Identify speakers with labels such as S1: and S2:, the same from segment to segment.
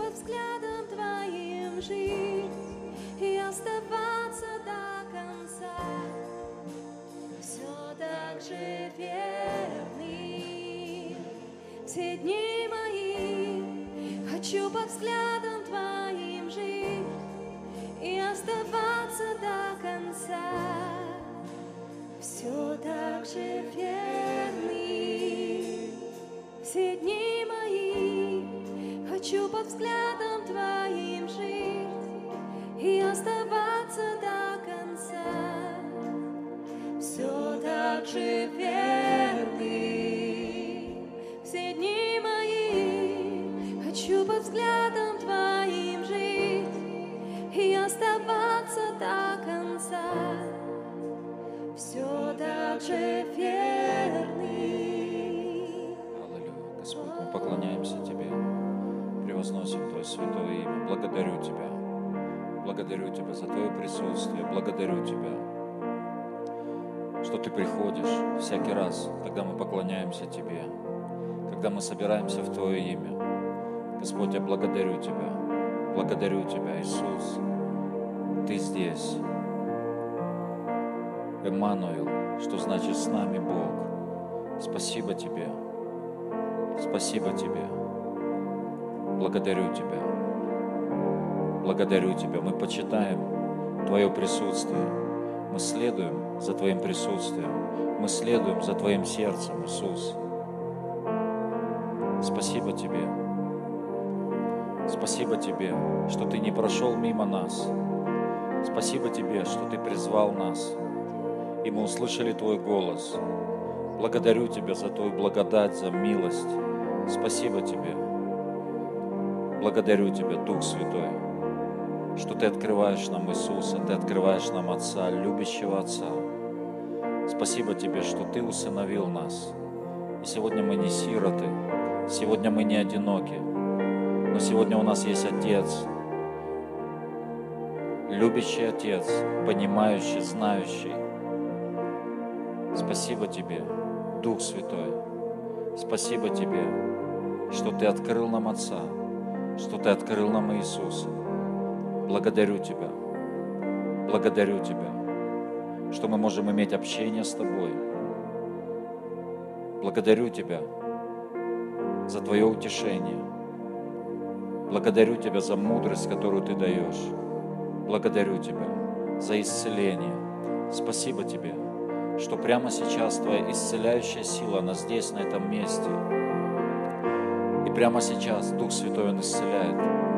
S1: под взглядом Твоим жить и оставаться до конца. Все так же верный. Все дни мои хочу под взглядом Твоим жить и оставаться до конца. Все так же верный. Взглядом Твоим жить и оставаться до конца. Все так же.
S2: Благодарю Тебя, что Ты приходишь всякий раз, когда мы поклоняемся Тебе, когда мы собираемся в Твое имя. Господь, я благодарю Тебя. Благодарю Тебя, Иисус. Ты здесь. Эммануил, что значит с нами Бог. Спасибо Тебе. Спасибо Тебе. Благодарю Тебя. Благодарю Тебя. Мы почитаем Твое присутствие. Мы следуем за Твоим присутствием. Мы следуем за Твоим сердцем, Иисус. Спасибо Тебе. Спасибо Тебе, что Ты не прошел мимо нас. Спасибо Тебе, что Ты призвал нас, и мы услышали Твой голос. Благодарю Тебя за Твою благодать, за милость. Спасибо Тебе. Благодарю Тебя, Дух Святой, что Ты открываешь нам Иисуса, Ты открываешь нам Отца, любящего Отца. Спасибо Тебе, что Ты усыновил нас. И сегодня мы не сироты, сегодня мы не одиноки, но сегодня у нас есть Отец, любящий Отец, понимающий, знающий. Спасибо Тебе, Дух Святой. Спасибо Тебе, что Ты открыл нам Отца, что Ты открыл нам Иисуса. Благодарю Тебя, благодарю Тебя, что мы можем иметь общение с Тобой. Благодарю Тебя за Твое утешение. Благодарю Тебя за мудрость, которую Ты даешь. Благодарю Тебя за исцеление. Спасибо Тебе, что прямо сейчас Твоя исцеляющая сила, она здесь, на этом месте. И прямо сейчас Дух Святой, Он исцеляет.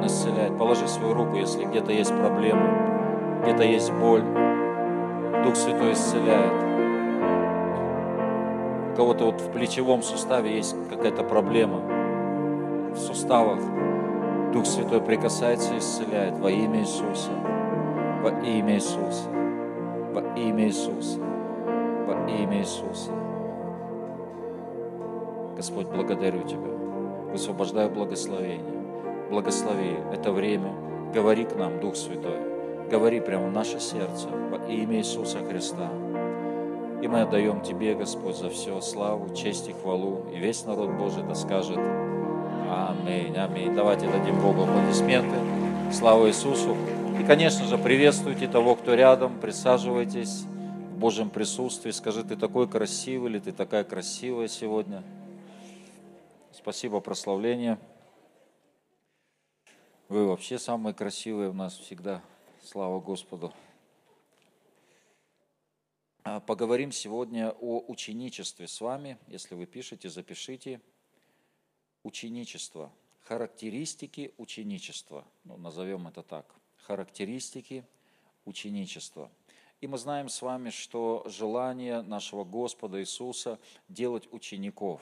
S2: Он исцеляет. Положи свою руку, если где-то есть проблема, где-то есть боль. Дух Святой исцеляет. У кого-то вот в плечевом суставе есть какая-то проблема, в суставах. Дух Святой прикасается и исцеляет во имя Иисуса. Во имя Иисуса. Во имя Иисуса. Во имя Иисуса. Господь, благодарю Тебя. Высвобождаю благословение. Благослови это время. Говори к нам, Дух Святой. Говори прямо в наше сердце во имя Иисуса Христа. И мы отдаем Тебе, Господь, за все славу, честь и хвалу. И весь народ Божий да скажет Аминь, аминь. Давайте дадим Богу аплодисменты. Слава Иисусу. И, конечно же, приветствуйте того, кто рядом. Присаживайтесь в Божьем присутствии. Скажи, ты такой красивый или ты такая красивая сегодня. Спасибо, прославление. Вы вообще самые красивые у нас всегда. Слава Господу. А, Поговорим сегодня о ученичестве с вами. Если вы пишете, запишите. Ученичество. Характеристики ученичества. Ну, назовем это так. Характеристики ученичества. И мы знаем с вами, что желание нашего Господа Иисуса делать учеников.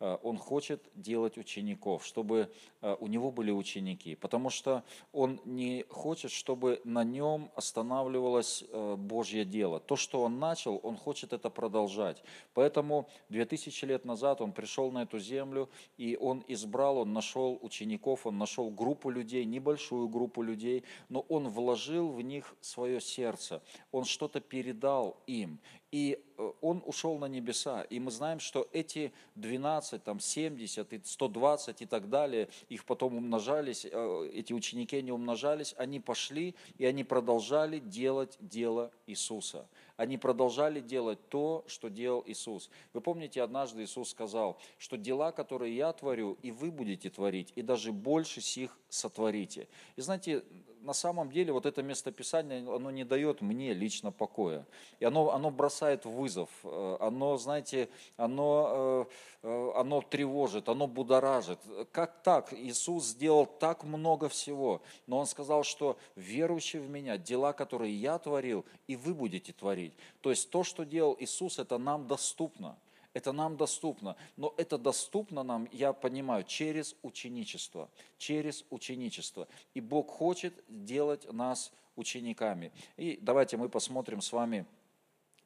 S2: Э, Он хочет делать учеников, чтобы э, у Него были ученики, потому что Он не хочет, чтобы на Нем останавливалось э, Божье дело. То, что Он начал, Он хочет это продолжать. Поэтому 2000 лет назад Он пришел на эту землю, и Он избрал, Он нашел учеников, Он нашел группу людей, небольшую группу людей, но Он вложил в них свое сердце, Он что-то передал им. и э, он ушел на небеса. И мы знаем, что эти 12, там 70, 120 и так далее, их потом умножались, э, эти ученики не умножались, они пошли и они продолжали делать дело Иисуса. Они продолжали делать то, что делал Иисус. Вы помните, однажды Иисус сказал, что дела, которые я творю, и вы будете творить, и даже больше сих сотворите. И знаете, на самом деле вот это местописание, оно не дает мне лично покоя. И оно, оно бросает вызов, э, оно, знаете, оно, э, э, оно тревожит, оно будоражит. Как так? Иисус сделал так много всего, но Он сказал, что верующий в Меня, дела, которые я творил, и вы будете творить. То есть то, что делал Иисус, это нам доступно. Это нам доступно, но это доступно нам, я понимаю, через ученичество, через ученичество. И Бог хочет делать нас учениками. И давайте мы посмотрим с вами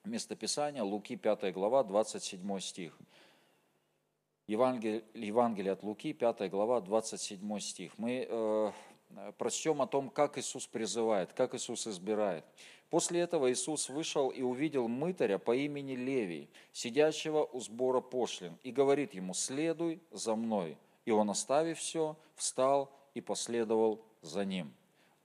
S2: местописание, Луки 5 глава, 27 стих. Евангелие, Евангелие от Луки, 5 глава, 27 стих. Мы э, прочтем о том, как Иисус призывает, как Иисус избирает. После этого Иисус вышел и увидел мытаря по имени Левий, сидящего у сбора пошлин, и говорит ему, следуй за мной. И он, оставив все, встал и последовал за ним.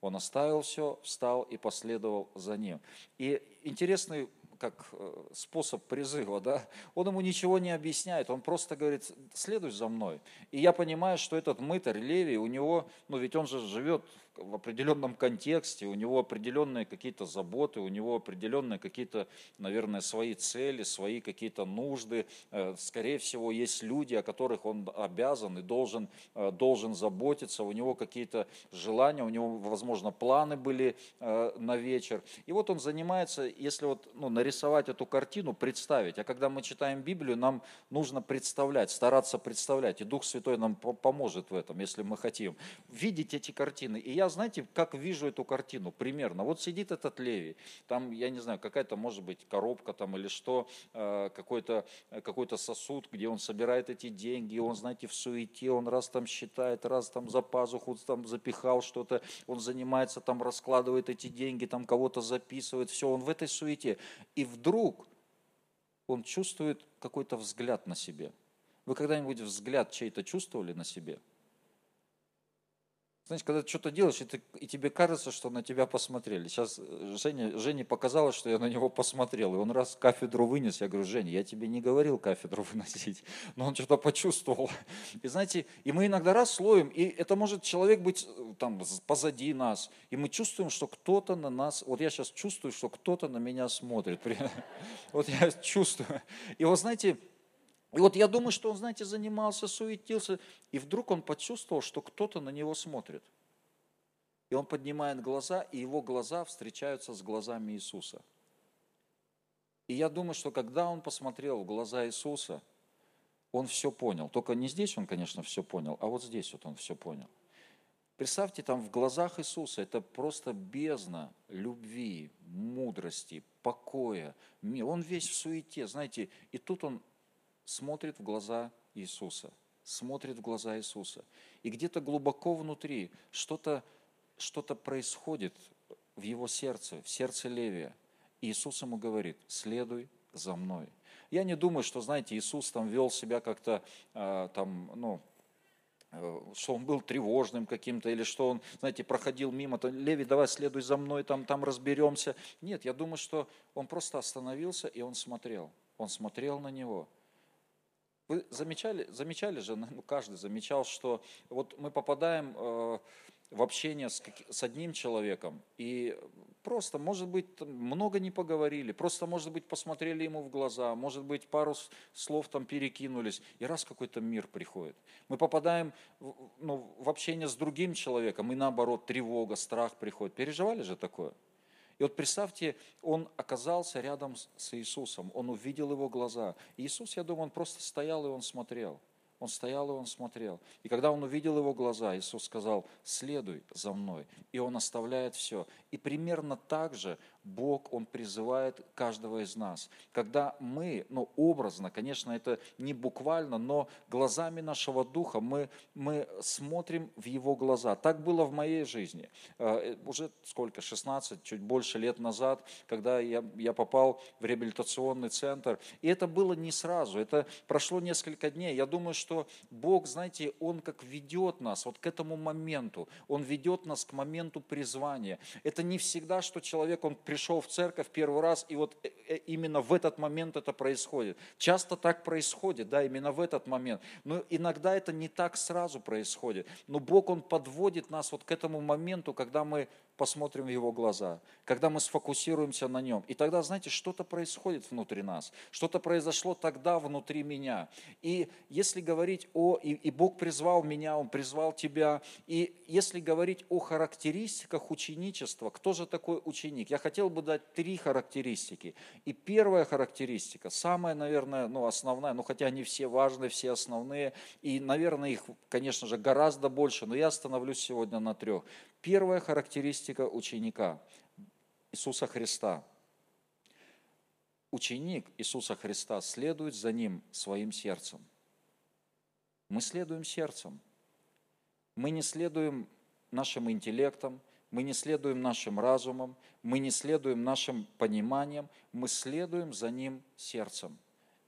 S2: Он оставил все, встал и последовал за ним. И интересный как э, способ призыва, да, он ему ничего не объясняет, он просто говорит, следуй за мной. И я понимаю, что этот мытарь Левий, у него, ну ведь он же живет в определенном контексте, у него определенные какие-то заботы, у него определенные какие-то, наверное, свои цели, свои какие-то нужды. Э, скорее всего, есть люди, о которых он обязан и должен, э, должен заботиться, у него какие-то желания, у него, возможно, планы были э, на вечер. И вот он занимается, если вот ну, нарисовать эту картину, представить. А когда мы читаем Библию, нам нужно представлять, стараться представлять. И Дух Святой нам поможет в этом, если мы хотим. Видеть эти картины. И я я, знаете, как вижу эту картину примерно. Вот сидит этот Левий, там, я не знаю, какая-то, может быть, коробка там или что, э, какой-то какой сосуд, где он собирает эти деньги, он, знаете, в суете, он раз там считает, раз там за пазуху там запихал что-то, он занимается там, раскладывает эти деньги, там кого-то записывает, все, он в этой суете. И вдруг он чувствует какой-то взгляд на себе. Вы когда-нибудь взгляд чей-то чувствовали на себе? Знаете, когда ты что-то делаешь, и, ты, и тебе кажется, что на тебя посмотрели. Сейчас э, Женя, Жене показалось, что я на него посмотрел. И он раз кафедру вынес, я говорю, Женя, я тебе не говорил кафедру выносить. Но он что-то почувствовал. И знаете, и мы иногда раз слоем, и это может человек быть э, там позади нас. И мы чувствуем, что кто-то на нас, вот я сейчас чувствую, что кто-то на меня смотрит. Вот я чувствую. И вот знаете, и вот я думаю, что он, знаете, занимался, суетился, и вдруг он почувствовал, что кто-то на него смотрит. И он поднимает глаза, и его глаза встречаются с глазами Иисуса. И я думаю, что когда он посмотрел в глаза Иисуса, он все понял. Только не здесь он, конечно, все понял, а вот здесь вот он все понял. Представьте, там в глазах Иисуса это просто бездна любви, мудрости, покоя. Он весь в суете, знаете, и тут он смотрит в глаза Иисуса, смотрит в глаза Иисуса. И где-то глубоко внутри что-то что происходит в его сердце, в сердце Левия. Иисус ему говорит, следуй за мной. Я не думаю, что, знаете, Иисус там вел себя как-то, э, там, ну, э, что он был тревожным каким-то, или что он, знаете, проходил мимо, то, Леви, давай следуй за мной, там, там разберемся. Нет, я думаю, что он просто остановился, и он смотрел. Он смотрел на него. Вы замечали, замечали же, ну, каждый замечал, что вот мы попадаем э, в общение с, с одним человеком, и просто, может быть, много не поговорили, просто, может быть, посмотрели ему в глаза, может быть, пару слов там перекинулись, и раз какой-то мир приходит. Мы попадаем в, ну, в общение с другим человеком, и наоборот, тревога, страх приходит. Переживали же такое? И вот представьте, он оказался рядом с Иисусом, он увидел его глаза. Иисус, я думаю, он просто стоял и он смотрел. Он стоял и он смотрел. И когда он увидел его глаза, Иисус сказал, следуй за мной. И он оставляет все. И примерно так же Бог, Он призывает каждого из нас. Когда мы, ну образно, конечно, это не буквально, но глазами нашего духа мы, мы смотрим в Его глаза. Так было в моей жизни. Э, уже сколько, 16, чуть больше лет назад, когда я, я попал в реабилитационный центр. И это было не сразу, это прошло несколько дней. Я думаю, что Бог, знаете, Он как ведет нас вот к этому моменту. Он ведет нас к моменту призвания. Это не всегда, что человек, он пришел в церковь первый раз, и вот э, э, именно в этот момент это происходит. Часто так происходит, да, именно в этот момент. Но иногда это не так сразу происходит. Но Бог, Он подводит нас вот к этому моменту, когда мы посмотрим в Его глаза, когда мы сфокусируемся на Нем. И тогда, знаете, что-то происходит внутри нас, что-то произошло тогда внутри меня. И если говорить о, и, и Бог призвал меня, Он призвал тебя, и если говорить о характеристиках ученичества, кто же такой ученик? Я хотел бы дать три характеристики. И первая характеристика, самая, наверное, ну, основная, ну, хотя они все важны, все основные, и, наверное, их, конечно же, гораздо больше, но я остановлюсь сегодня на трех. Первая характеристика ученика Иисуса Христа. Ученик Иисуса Христа следует за Ним своим сердцем. Мы следуем сердцем. Мы не следуем нашим интеллектом, мы не следуем нашим разумом, мы не следуем нашим пониманием, мы следуем за Ним сердцем.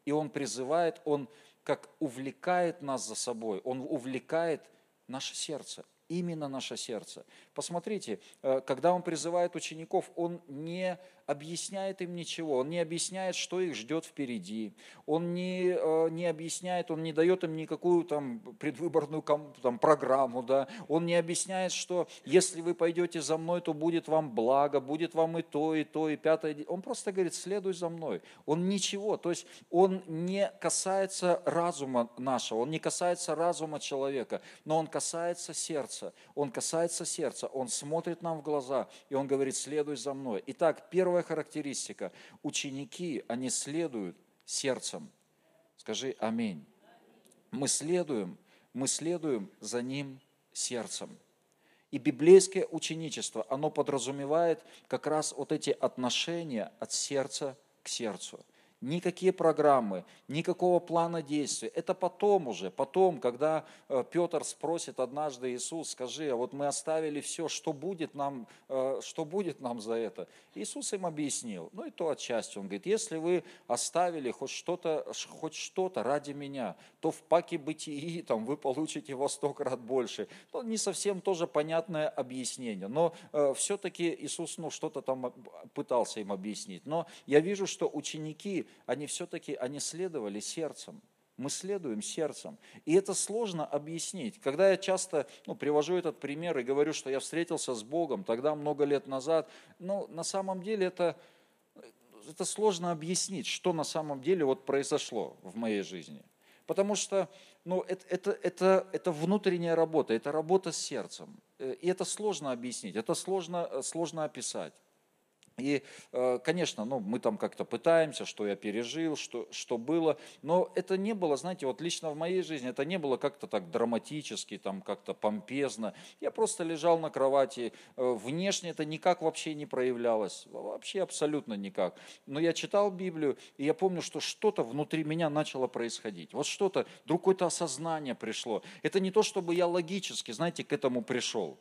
S2: И Он призывает, Он как увлекает нас за собой, Он увлекает наше сердце – именно наше сердце. Посмотрите, э, когда он призывает учеников, он не объясняет им ничего, он не объясняет, что их ждет впереди, он не, э, не объясняет, он не дает им никакую там предвыборную там, программу, да? он не объясняет, что если вы пойдете за мной, то будет вам благо, будет вам и то, и то, и пятое. Он просто говорит, следуй за мной. Он ничего, то есть он не касается разума нашего, он не касается разума человека, но он касается сердца, он касается сердца, он смотрит нам в глаза, и он говорит, следуй за мной. Итак, Первая характеристика. Ученики, они следуют сердцем. Скажи аминь. Мы следуем, мы следуем за ним сердцем. И библейское ученичество, оно подразумевает как раз вот эти отношения от сердца к сердцу – никакие программы, никакого плана действия. Это потом уже, потом, когда э, Петр спросит однажды Иисус, скажи, а вот мы оставили все, что будет нам, э, что будет нам за это? Иисус им объяснил, ну и то отчасти, он говорит, если вы оставили хоть что-то, хоть что-то ради меня, то в паке бытии там, вы получите во сто крат больше. Ну, не совсем тоже понятное объяснение, но э, все-таки Иисус ну, что-то там пытался им объяснить. Но я вижу, что ученики, они все-таки, они следовали сердцем. Мы следуем сердцем. И это сложно объяснить. Когда я часто ну, привожу этот пример и говорю, что я встретился с Богом тогда много лет назад, ну, на самом деле это, это сложно объяснить, что на самом деле вот произошло в моей жизни. Потому что ну, это, это, это, это внутренняя работа, это работа с сердцем. Э, и это сложно объяснить, это сложно, э, сложно описать. И, э, конечно, ну, мы там как-то пытаемся, что я пережил, что, что было, но это не было, знаете, вот лично в моей жизни это не было как-то так драматически, там как-то помпезно. Я просто лежал на кровати, э, внешне это никак вообще не проявлялось, вообще абсолютно никак. Но я читал Библию, и я помню, что что-то внутри меня начало происходить. Вот что-то, вдруг какое-то осознание пришло. Это не то, чтобы я логически, знаете, к этому пришел.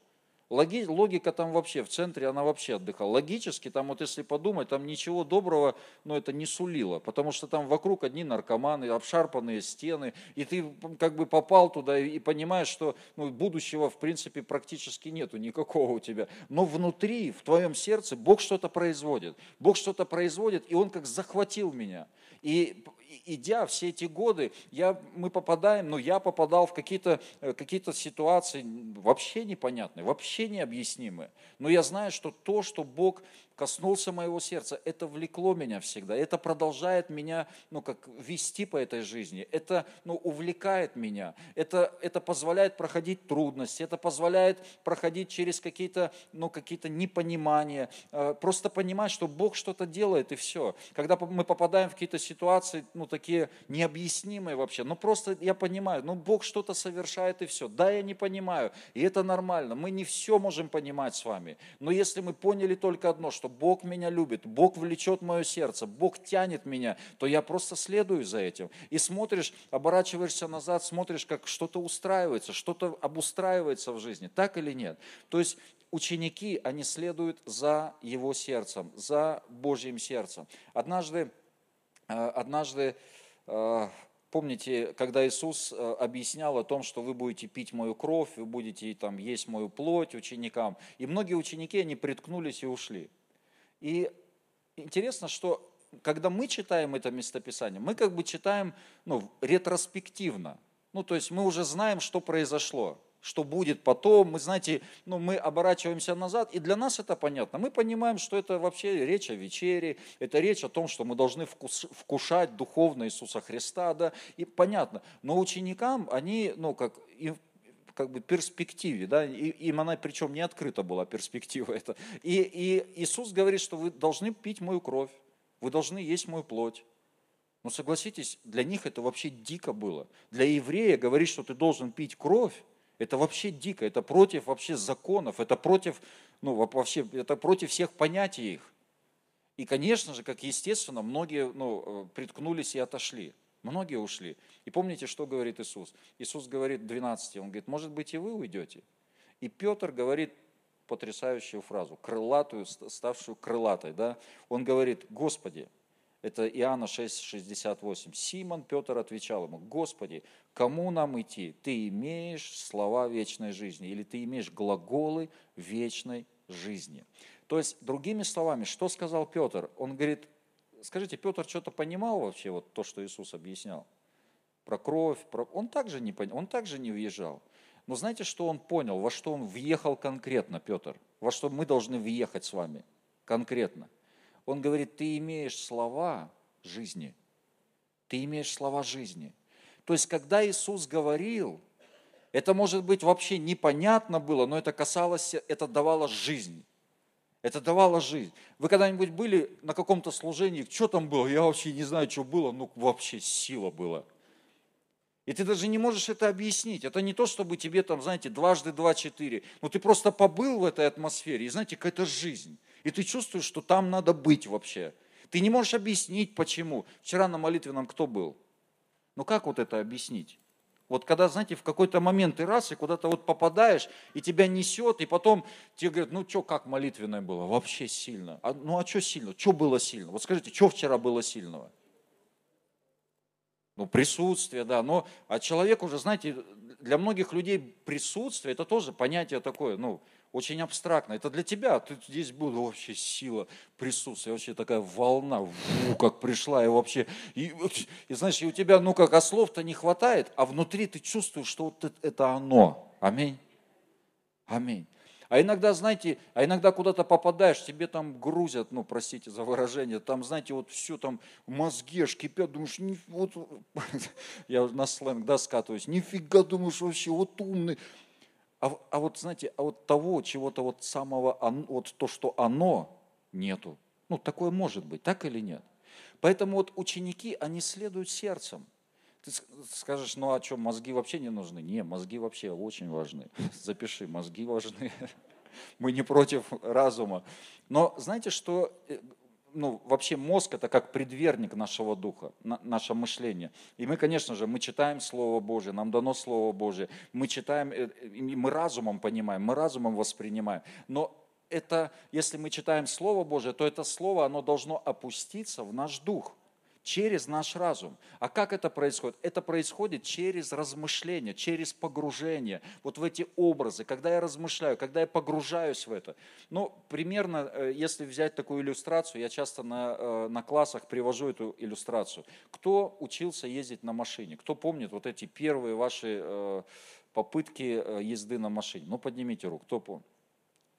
S2: Логи, логика там вообще, в центре она вообще отдыхала. Логически там вот если подумать, там ничего доброго, но ну, это не сулило, потому что там вокруг одни наркоманы, обшарпанные стены, и ты как бы попал туда и понимаешь, что ну, будущего в принципе практически нету никакого у тебя. Но внутри, в твоем сердце Бог что-то производит. Бог что-то производит, и Он как захватил меня. И идя все эти годы, я, мы попадаем, ну я попадал в какие-то э, какие ситуации вообще непонятные, вообще необъяснимые. Но я знаю, что то, что Бог коснулся моего сердца, это влекло меня всегда, это продолжает меня, ну, как вести по этой жизни, это, ну, увлекает меня, это, это позволяет проходить трудности, это позволяет проходить через какие-то, ну, какие-то непонимания, э, просто понимать, что Бог что-то делает и все. Когда мы попадаем в какие-то ситуации, ну, такие необъяснимые вообще. Ну, просто я понимаю, ну, Бог что-то совершает и все. Да, я не понимаю, и это нормально. Мы не все можем понимать с вами. Но если мы поняли только одно, что Бог меня любит, Бог влечет мое сердце, Бог тянет меня, то я просто следую за этим. И смотришь, оборачиваешься назад, смотришь, как что-то устраивается, что-то обустраивается в жизни. Так или нет? То есть ученики, они следуют за его сердцем, за Божьим сердцем. Однажды, э, однажды э, помните, когда Иисус э, объяснял о том, что вы будете пить мою кровь, вы будете там есть мою плоть ученикам, и многие ученики, они приткнулись и ушли. И интересно, что когда мы читаем это местописание, мы как бы читаем ну, ретроспективно. Ну, то есть мы уже знаем, что произошло что будет потом. Мы, знаете, ну, мы оборачиваемся назад, и для нас это понятно. Мы понимаем, что это вообще речь о вечере, это речь о том, что мы должны вкус, вкушать духовно Иисуса Христа, да, и понятно. Но ученикам, они, ну, как, им как бы перспективе, да, и, им она причем не открыта была перспектива эта. И, и Иисус говорит, что вы должны пить мою кровь, вы должны есть мою плоть. Но согласитесь, для них это вообще дико было. Для еврея говорить, что ты должен пить кровь, это вообще дико, это против вообще законов, это против, ну, вообще, это против всех понятий их. И, конечно же, как естественно, многие ну, э, приткнулись и отошли. Многие ушли. И помните, что говорит Иисус? Иисус говорит 12, он говорит, может быть и вы уйдете. И Петр говорит потрясающую фразу, крылатую, ставшую крылатой. Да? Он говорит, Господи, это Иоанна 6, 68. Симон Петр отвечал ему, Господи, кому нам идти? Ты имеешь слова вечной жизни или ты имеешь глаголы вечной жизни. То есть, другими словами, что сказал Петр? Он говорит, скажите, Петр что-то понимал вообще, вот то, что Иисус объяснял? Про кровь, про... он также не понял, он также не въезжал. Но знаете, что он понял, во что он въехал конкретно, Петр? Во что мы должны въехать с вами конкретно? Он говорит, ты имеешь слова жизни. Ты имеешь слова жизни. То есть, когда Иисус говорил, это, может быть, вообще непонятно было, но это касалось, это давало жизнь. Это давало жизнь. Вы когда-нибудь были на каком-то служении, что там было? Я вообще не знаю, что было, ну вообще сила была. И ты даже не можешь это объяснить. Это не то, чтобы тебе там, знаете, дважды два, четыре. Но ты просто побыл в этой атмосфере, и знаете, какая-то жизнь. И ты чувствуешь, что там надо быть вообще. Ты не можешь объяснить, почему. Вчера на молитве нам кто был? Ну как вот это объяснить? Вот когда, знаете, в какой-то момент ты раз и куда-то вот попадаешь, и тебя несет, и потом тебе говорят, ну что, как молитвенное было? Вообще сильно. А, ну а что сильно? Что было сильно? Вот скажите, что вчера было сильного? Ну, присутствие, да. Но, а человек уже, знаете, для многих людей присутствие, это тоже понятие такое, ну, очень абстрактно. Это для тебя, ты здесь был вообще сила присутствия, вообще такая волна, ву, как пришла, и вообще, и, и знаешь, и у тебя, ну как, а слов-то не хватает, а внутри ты чувствуешь, что вот это оно. Аминь. Аминь. А иногда, знаете, а иногда куда-то попадаешь, тебе там грузят, ну, простите за выражение, там, знаете, вот все там, мозги аж кипят, думаешь, не, вот, я на сленг, да, скатываюсь, нифига, думаешь, вообще, вот умный. А, а вот, знаете, а вот того, чего-то вот самого, вот то, что оно, нету. Ну, такое может быть, так или нет? Поэтому вот ученики, они следуют сердцем. Ты скажешь, ну а что, мозги вообще не нужны? Не, мозги вообще очень важны. Запиши, мозги важны. Мы не против разума. Но знаете, что э, ну, вообще мозг это как предверник нашего духа, на, наше мышление. И мы, конечно же, мы читаем Слово Божие, нам дано Слово Божие, мы читаем, э, мы разумом понимаем, мы разумом воспринимаем. Но это, если мы читаем Слово Божие, то это Слово, оно должно опуститься в наш дух – через наш разум. А как это происходит? Это происходит через размышление, через погружение вот в эти образы, когда я размышляю, когда я погружаюсь в это. Ну, примерно, э, если взять такую иллюстрацию, я часто на, э, на классах привожу эту иллюстрацию. Кто учился ездить на машине? Кто помнит вот эти первые ваши э, попытки езды на машине? Ну, поднимите руку, кто помнит?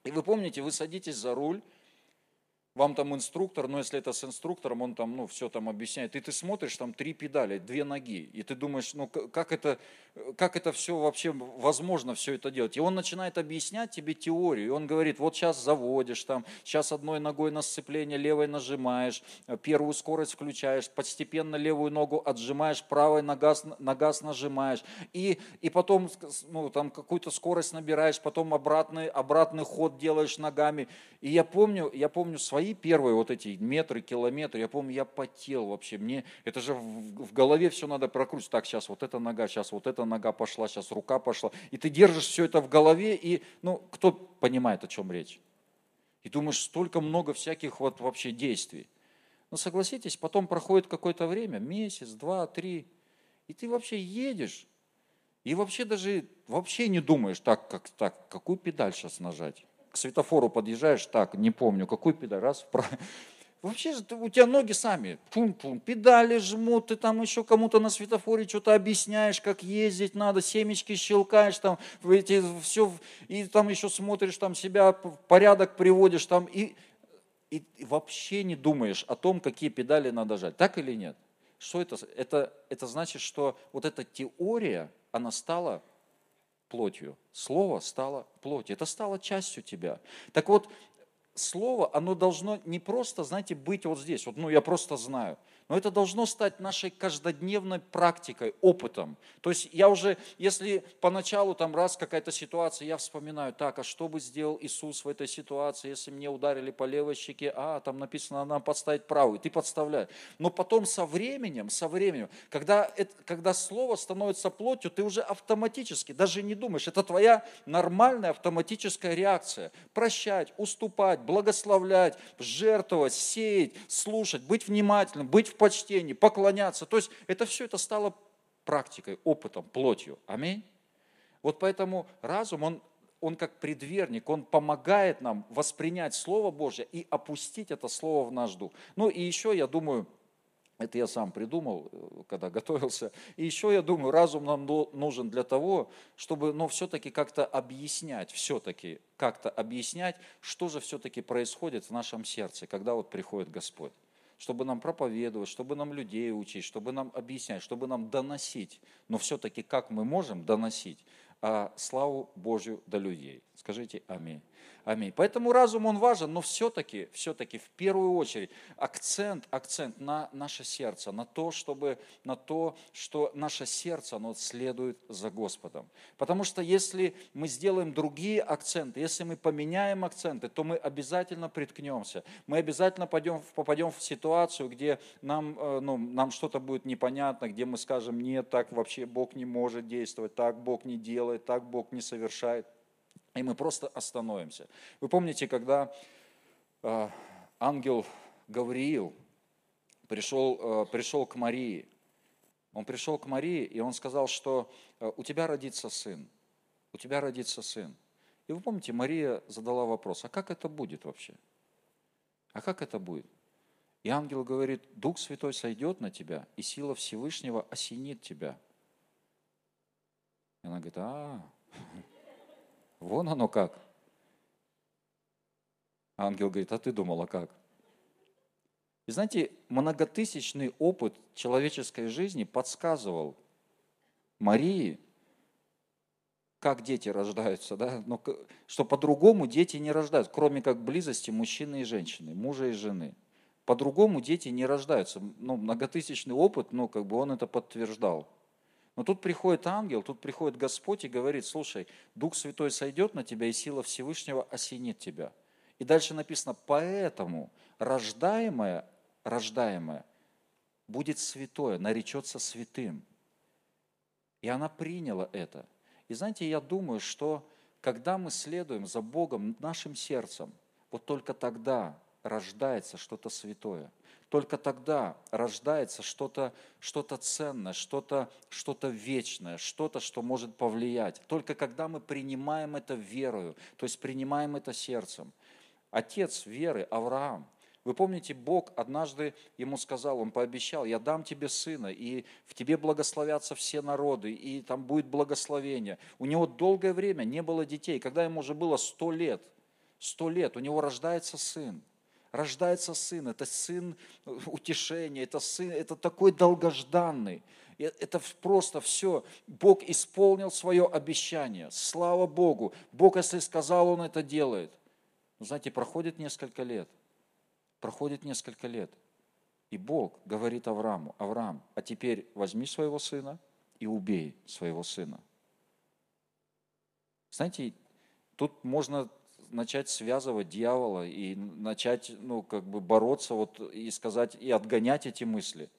S2: И вы помните, вы садитесь за руль, вам там инструктор, но если это с инструктором, он там, ну, все там объясняет, и ты смотришь, там три педали, две ноги, и ты думаешь, ну, как это, как это все вообще возможно все это делать? И он начинает объяснять тебе теорию, и он говорит, вот сейчас заводишь, там, сейчас одной ногой на сцепление, левой нажимаешь, первую скорость включаешь, постепенно левую ногу отжимаешь, правой на газ, на газ нажимаешь, и, и потом, ну, там, какую-то скорость набираешь, потом обратный, обратный ход делаешь ногами. И я помню, я помню свои мои первые вот эти метры, километры, я помню, я потел вообще, мне, это же в, в голове все надо прокрутить, так, сейчас вот эта нога, сейчас вот эта нога пошла, сейчас рука пошла, и ты держишь все это в голове, и, ну, кто понимает, о чем речь? И думаешь, столько много всяких вот вообще действий. Но согласитесь, потом проходит какое-то время, месяц, два, три, и ты вообще едешь, и вообще даже вообще не думаешь, так, как, так, какую педаль сейчас нажать к светофору подъезжаешь, так, не помню, какой педаль, раз, вправо. Вообще у тебя ноги сами, пум-пум, педали жмут, ты там еще кому-то на светофоре что-то объясняешь, как ездить надо, семечки щелкаешь, там, эти, все, и там еще смотришь, там себя в порядок приводишь, там, и, и, и вообще не думаешь о том, какие педали надо жать. Так или нет? Что это? Это, это значит, что вот эта теория, она стала плотью. Слово стало плотью. Это стало частью тебя. Так вот, слово, оно должно не просто, знаете, быть вот здесь. Вот, ну, я просто знаю. Но это должно стать нашей каждодневной практикой, опытом. То есть я уже, если поначалу там раз какая-то ситуация, я вспоминаю, так, а что бы сделал Иисус в этой ситуации, если мне ударили по левой щеке, а, там написано, надо подставить правую, ты подставляешь. Но потом со временем, со временем, когда, это, когда слово становится плотью, ты уже автоматически, даже не думаешь, это твоя нормальная автоматическая реакция. Прощать, уступать, благословлять, жертвовать, сеять, слушать, быть внимательным, быть в почтении, поклоняться. То есть это все это стало практикой, опытом, плотью. Аминь. Вот поэтому разум, он, он как предверник, он помогает нам воспринять Слово Божье и опустить это Слово в наш дух. Ну и еще, я думаю, это я сам придумал, э, когда готовился. И еще я думаю, разум нам нужен для того, чтобы ну, все-таки как-то объяснять, все-таки как-то объяснять, что же все-таки происходит в нашем сердце, когда вот приходит Господь чтобы нам проповедовать, чтобы нам людей учить, чтобы нам объяснять, чтобы нам доносить. Но все-таки как мы можем доносить а, славу Божью до людей? Скажите аминь. Аминь. Поэтому разум, он важен, но все-таки, все-таки в первую очередь акцент, акцент на наше сердце, на то, чтобы, на то, что наше сердце, оно следует за Господом. Потому что если мы сделаем другие акценты, если мы поменяем акценты, то мы обязательно приткнемся. Мы обязательно пойдем, попадем в ситуацию, где нам, э, ну, нам что-то будет непонятно, где мы скажем, нет, так вообще Бог не может действовать, так Бог не делает, так Бог не совершает и мы просто остановимся. Вы помните, когда э, ангел Гавриил пришел, э, пришел к Марии, он пришел к Марии, и он сказал, что э, у тебя родится сын, у тебя родится сын. И вы помните, Мария задала вопрос, а как это будет вообще? А как это будет? И ангел говорит, Дух Святой сойдет на тебя, и сила Всевышнего осенит тебя. И она говорит, а, Вон оно как. Ангел говорит, а ты думала как? И знаете, многотысячный опыт человеческой жизни подсказывал Марии, как дети рождаются, да? Но, что по-другому дети не рождаются, кроме как близости мужчины и женщины, мужа и жены. По-другому дети не рождаются. Ну, многотысячный опыт, ну, как бы он это подтверждал. Но тут приходит ангел, тут приходит Господь и говорит, слушай, Дух Святой сойдет на тебя, и сила Всевышнего осенит тебя. И дальше написано, поэтому рождаемое, рождаемое будет святое, наречется святым. И она приняла это. И знаете, я думаю, что когда мы следуем за Богом нашим сердцем, вот только тогда рождается что-то святое. Только тогда рождается что-то что ценное, что-то что вечное, что-то, что может повлиять. Только когда мы принимаем это верою, то есть принимаем это сердцем. Отец веры, Авраам, вы помните, Бог однажды ему сказал, он пообещал, я дам тебе сына, и в тебе благословятся все народы, и там будет благословение. У него долгое время не было детей. Когда ему уже было сто лет, сто лет, у него рождается сын рождается сын, это сын утешения, это сын, это такой долгожданный. Это просто все. Бог исполнил свое обещание. Слава Богу. Бог, если сказал, Он это делает. Но знаете, проходит несколько лет. Проходит несколько лет. И Бог говорит Аврааму, Авраам, а теперь возьми своего сына и убей своего сына. Знаете, тут можно начать связывать дьявола и начать, ну, как бы бороться вот и сказать, и отгонять эти мысли.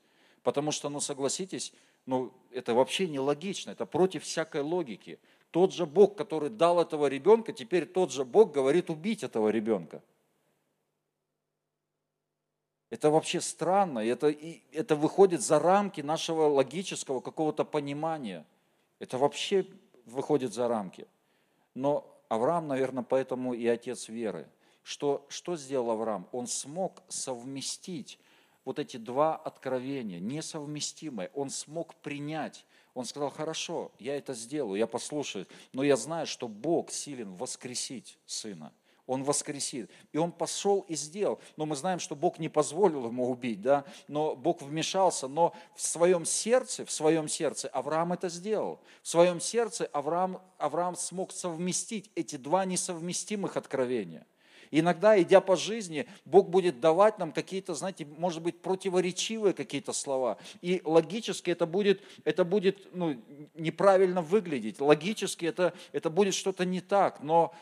S2: Потому что, ну, согласитесь, ну, это вообще нелогично, это против всякой логики. Тот же Бог, который дал этого ребенка, теперь тот же Бог говорит убить этого ребенка. Это вообще странно, это, это выходит за рамки нашего логического какого-то понимания. Это вообще выходит за рамки. Но Авраам, наверное, поэтому и отец веры. Что, что сделал Авраам? Он смог совместить вот эти два откровения, несовместимые. Он смог принять. Он сказал, хорошо, я это сделаю, я послушаю, но я знаю, что Бог силен воскресить сына. Он воскресит. И он пошел и сделал. Но мы знаем, что Бог не позволил ему убить, да? но Бог вмешался. Но в своем сердце, в своем сердце Авраам это сделал. В своем сердце Авраам, Авраам смог совместить эти два несовместимых откровения. Иногда, идя по жизни, Бог будет давать нам какие-то, знаете, может быть, противоречивые какие-то слова. И логически это будет, это будет ну, неправильно выглядеть. Логически это, это будет что-то не так. Но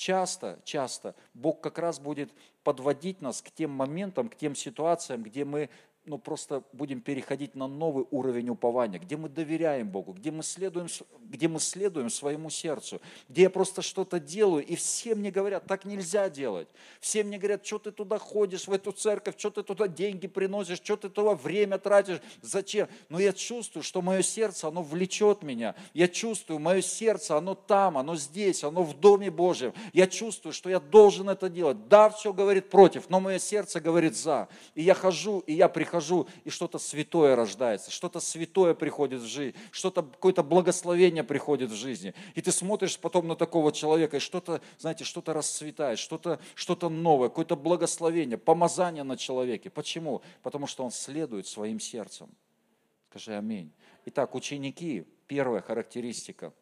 S2: часто, часто Бог как раз будет подводить нас к тем моментам, к тем ситуациям, где мы ну, просто будем переходить на новый уровень упования, где мы доверяем Богу, где мы следуем, где мы следуем своему сердцу, где я просто что-то делаю, и все мне говорят, так нельзя делать. Все мне говорят, что ты туда ходишь, в эту церковь, что ты туда деньги приносишь, что ты туда время тратишь, зачем? Но я чувствую, что мое сердце, оно влечет меня. Я чувствую, мое сердце, оно там, оно здесь, оно в Доме Божьем. Я чувствую, что я должен это делать. Да, все говорит против, но мое сердце говорит за. И я хожу, и я прихожу прихожу, и что-то святое рождается, что-то святое приходит в жизнь, что-то, какое-то благословение приходит в жизни. И ты смотришь потом на такого человека, и что-то, знаете, что-то расцветает, что-то что новое, какое-то благословение, помазание на человеке. Почему? Потому что он следует своим сердцем. Скажи аминь. Итак, ученики, первая характеристика,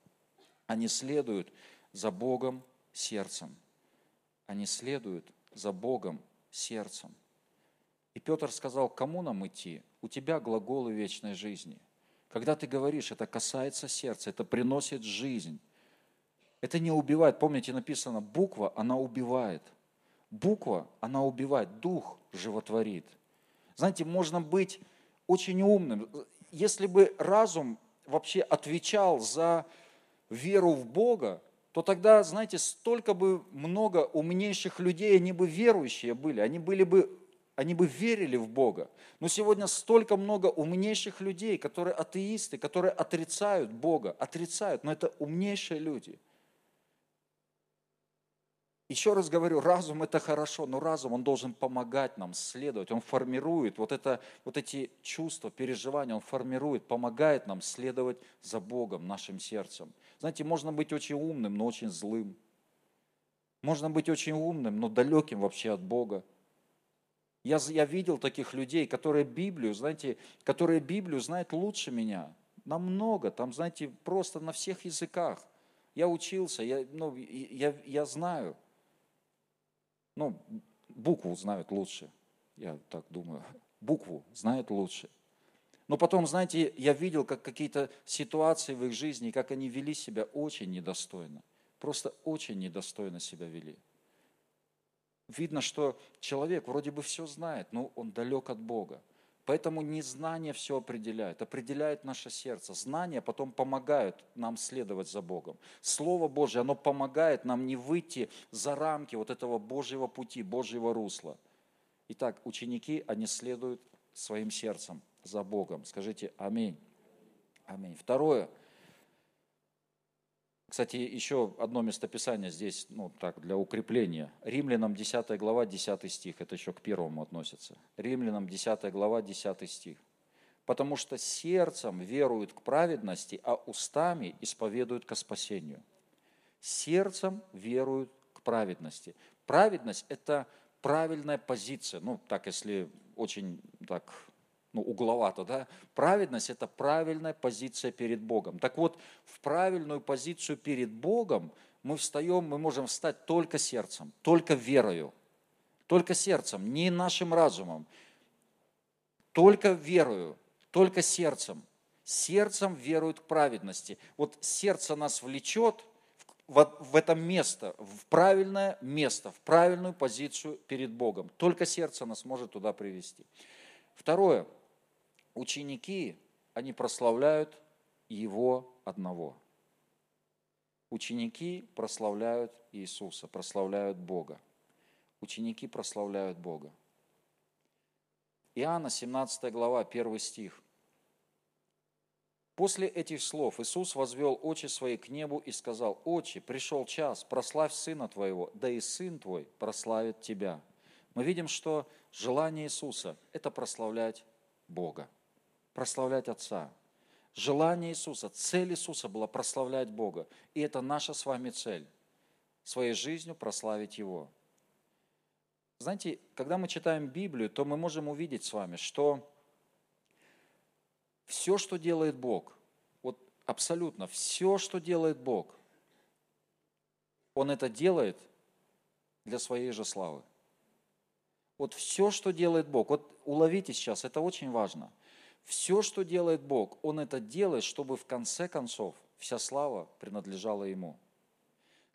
S2: они следуют за Богом сердцем. Они следуют за Богом сердцем. И Петр сказал, кому нам идти? У тебя глаголы вечной жизни. Когда ты говоришь, это касается сердца, это приносит жизнь. Это не убивает. Помните, написано, буква, она убивает. Буква, она убивает, дух животворит. Знаете, можно быть очень умным. Если бы разум вообще отвечал за веру в Бога, то тогда, знаете, столько бы много умнейших людей, они бы верующие были, они были бы они бы верили в Бога. Но сегодня столько много умнейших людей, которые атеисты, которые отрицают Бога, отрицают, но это умнейшие люди. Еще раз говорю, разум это хорошо, но разум, он должен помогать нам следовать, он формирует вот, это, вот эти чувства, переживания, он формирует, помогает нам следовать за Богом, нашим сердцем. Знаете, можно быть очень умным, но очень злым. Можно быть очень умным, но далеким вообще от Бога. Я, я видел таких людей, которые Библию, знаете, которые Библию знают лучше меня. Намного, там, знаете, просто на всех языках. Я учился, я, ну, я, я знаю. Ну, букву знают лучше, я так думаю. Букву знают лучше. Но потом, знаете, я видел, как какие-то ситуации в их жизни, как они вели себя очень недостойно. Просто очень недостойно себя вели видно, что человек вроде бы все знает, но он далек от Бога. Поэтому не знание все определяет, определяет наше сердце. Знания потом помогают нам следовать за Богом. Слово Божье, оно помогает нам не выйти за рамки вот этого Божьего пути, Божьего русла. Итак, ученики, они следуют своим сердцем за Богом. Скажите аминь. Аминь. Второе – кстати, еще одно местописание здесь, ну так, для укрепления. Римлянам 10 глава, 10 стих, это еще к первому относится. Римлянам 10 глава, 10 стих. Потому что сердцем веруют к праведности, а устами исповедуют ко спасению. Сердцем веруют к праведности. Праведность – это правильная позиция. Ну, так, если очень так ну, угловато, да? Праведность – это правильная позиция перед Богом. Так вот, в правильную позицию перед Богом мы встаем, мы можем встать только сердцем, только верою, только сердцем, не нашим разумом, только верою, только сердцем. Сердцем веруют к праведности. Вот сердце нас влечет в, в это место, в правильное место, в правильную позицию перед Богом. Только сердце нас может туда привести. Второе. Ученики, они прославляют Его одного. Ученики прославляют Иисуса, прославляют Бога. Ученики прославляют Бога. Иоанна, 17 глава, 1 стих. После этих слов Иисус возвел очи свои к небу и сказал, «Отче, пришел час, прославь Сына Твоего, да и Сын Твой прославит Тебя». Мы видим, что желание Иисуса – это прославлять Бога, прославлять Отца. Желание Иисуса, цель Иисуса была прославлять Бога. И это наша с вами цель – своей жизнью прославить Его. Знаете, когда мы читаем Библию, то мы можем увидеть с вами, что все, что делает Бог, вот абсолютно все, что делает Бог, Он это делает для своей же славы. Вот все, что делает Бог, вот уловите сейчас, это очень важно. Все, что делает Бог, Он это делает, чтобы в конце концов вся слава принадлежала Ему.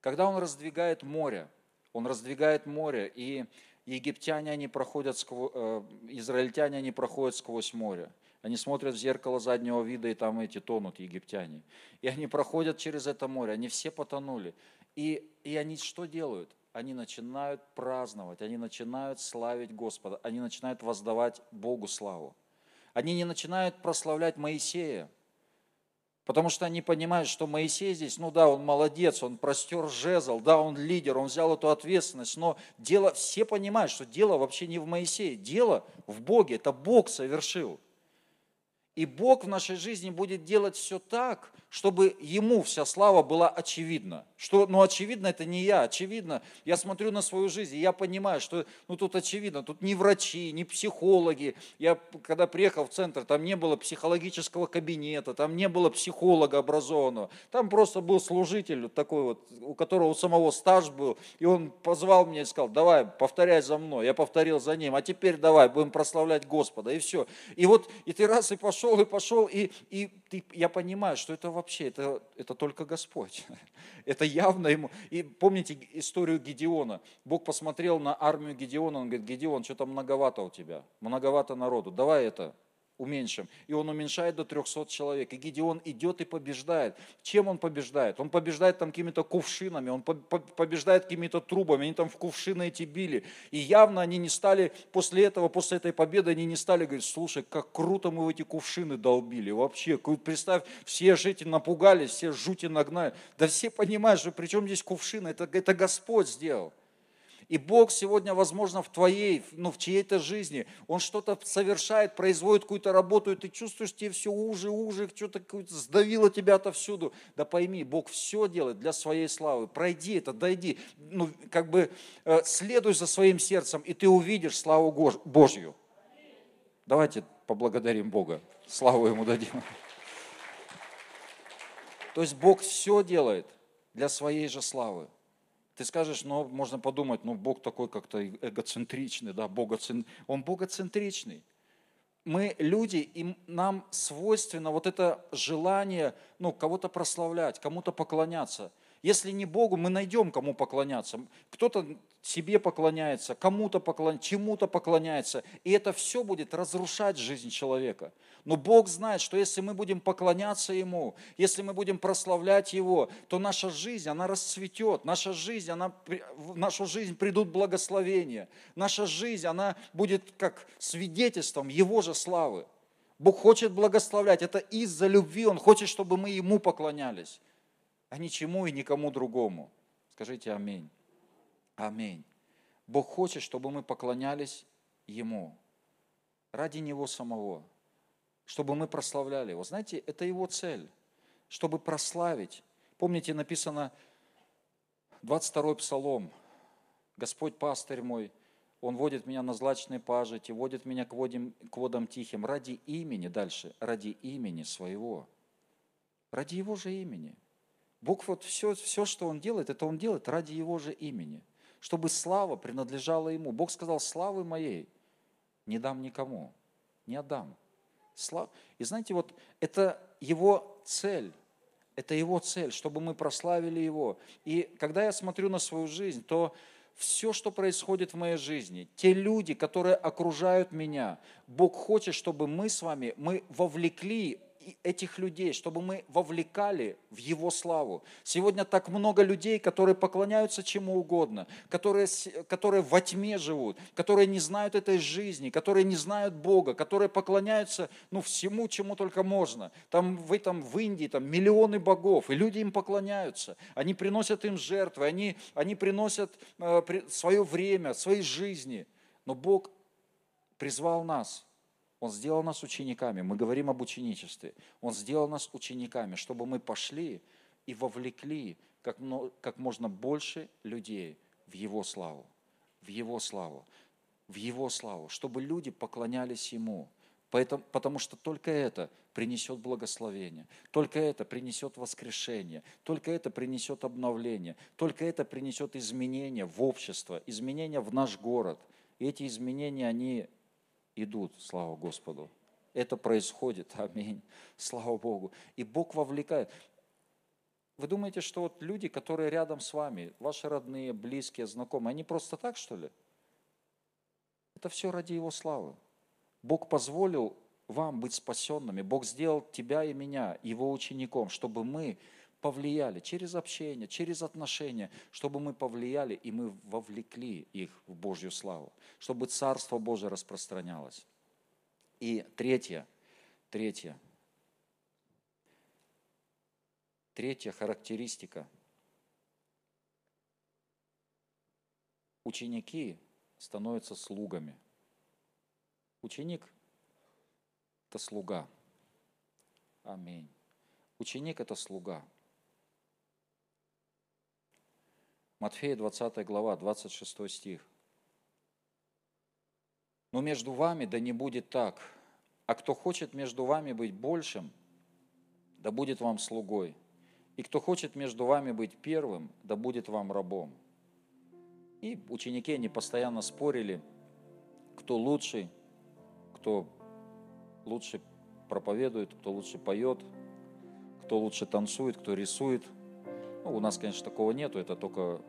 S2: Когда Он раздвигает море, Он раздвигает море, и египтяне, они проходят, сквозь, э, израильтяне, они проходят сквозь море. Они смотрят в зеркало заднего вида, и там эти тонут, египтяне. И они проходят через это море, они все потонули. И, и они что делают? Они начинают праздновать, они начинают славить Господа, они начинают воздавать Богу славу. Они не начинают прославлять Моисея, Потому что они понимают, что Моисей здесь, ну да, он молодец, он простер жезл, да, он лидер, он взял эту ответственность, но дело, все понимают, что дело вообще не в Моисее, дело в Боге, это Бог совершил. И Бог в нашей жизни будет делать все так, чтобы Ему вся слава была очевидна. Что, ну, очевидно, это не я, очевидно, я смотрю на свою жизнь, и я понимаю, что, ну, тут очевидно, тут не врачи, не психологи. Я, когда приехал в центр, там не было психологического кабинета, там не было психолога образованного, там просто был служитель такой вот, у которого у самого стаж был, и он позвал меня и сказал, давай, повторяй за мной. Я повторил за ним, а теперь давай, будем прославлять Господа, и все. И вот, и ты раз и пошел, и пошел, и, и ты, я понимаю, что это это, это только Господь. Это явно ему. И помните историю Гедеона? Бог посмотрел на армию Гедеона, он говорит, Гедеон, что-то многовато у тебя, многовато народу, давай это, уменьшим. И он уменьшает до 300 человек. И Гедеон идет и побеждает. Чем он побеждает? Он побеждает там какими-то кувшинами, он побеждает какими-то трубами, они там в кувшины эти били. И явно они не стали, после этого, после этой победы, они не стали говорить, слушай, как круто мы в эти кувшины долбили. Вообще, представь, все же эти напугались, все жути нагнали. Да все понимают, что при чем здесь кувшины, это, это Господь сделал. И Бог сегодня, возможно, в твоей, ну, в чьей-то жизни, Он что-то совершает, производит какую-то работу, и ты чувствуешь, тебе все уже, уже, что-то сдавило тебя отовсюду. Да пойми, Бог все делает для своей славы. Пройди это, дойди, ну, как бы э, следуй за своим сердцем, и ты увидишь славу Божью. Давайте поблагодарим Бога, славу Ему дадим. То есть Бог все делает для своей же славы. Ты скажешь, ну, можно подумать, ну, Бог такой как-то эгоцентричный, да, богоцен... он богоцентричный. Мы люди, и нам свойственно вот это желание, ну, кого-то прославлять, кому-то поклоняться – если не Богу, мы найдем, кому поклоняться. Кто-то себе поклоняется, кому-то поклоняется, чему-то поклоняется. И это все будет разрушать жизнь человека. Но Бог знает, что если мы будем поклоняться Ему, если мы будем прославлять Его, то наша жизнь, она расцветет. Наша жизнь, она, в нашу жизнь придут благословения. Наша жизнь, она будет как свидетельством Его же славы. Бог хочет благословлять. Это из-за любви. Он хочет, чтобы мы Ему поклонялись а ничему и никому другому. Скажите аминь. Аминь. Бог хочет, чтобы мы поклонялись Ему ради Него самого, чтобы мы прославляли Его. Знаете, это Его цель, чтобы прославить. Помните, написано 22-й псалом, Господь пастырь мой, Он водит меня на злачные пажити, водит меня к, водим, к водам тихим ради имени, дальше, ради имени своего. Ради Его же имени. Бог вот все, все, что Он делает, это Он делает ради Его же имени. Чтобы слава принадлежала Ему. Бог сказал, славы моей не дам никому, не отдам. Слав... И знаете, вот это Его цель, это Его цель, чтобы мы прославили Его. И когда я смотрю на свою жизнь, то все, что происходит в моей жизни, те люди, которые окружают меня, Бог хочет, чтобы мы с вами, мы вовлекли этих людей, чтобы мы вовлекали в Его славу. Сегодня так много людей, которые поклоняются чему угодно, которые, которые во тьме живут, которые не знают этой жизни, которые не знают Бога, которые поклоняются ну, всему, чему только можно. Там в, этом, в Индии там миллионы богов, и люди им поклоняются. Они приносят им жертвы, они, они приносят э, свое время, свои жизни. Но Бог призвал нас – он сделал нас учениками. Мы говорим об ученичестве. Он сделал нас учениками, чтобы мы пошли и вовлекли как, как можно больше людей в Его славу. В Его славу. В Его славу. Чтобы люди поклонялись Ему. Поэтому, потому что только это принесет благословение, только это принесет воскрешение, только это принесет обновление, только это принесет изменения в общество, изменения в наш город. И эти изменения, они идут, слава Господу. Это происходит, аминь, слава Богу. И Бог вовлекает. Вы думаете, что вот люди, которые рядом с вами, ваши родные, близкие, знакомые, они просто так, что ли? Это все ради Его славы. Бог позволил вам быть спасенными. Бог сделал тебя и меня, Его учеником, чтобы мы повлияли через общение, через отношения, чтобы мы повлияли и мы вовлекли их в Божью славу, чтобы Царство Божие распространялось. И третье, третье, третья характеристика. Ученики становятся слугами. Ученик – это слуга. Аминь. Ученик – это слуга. Матфея 20 глава, 26 стих. Но между вами да не будет так, а кто хочет между вами быть большим, да будет вам слугой, и кто хочет между вами быть первым, да будет вам рабом. И ученики, они постоянно спорили, кто лучший, кто лучше проповедует, кто лучше поет, кто лучше танцует, кто рисует. Ну, у нас, конечно, такого нету, это только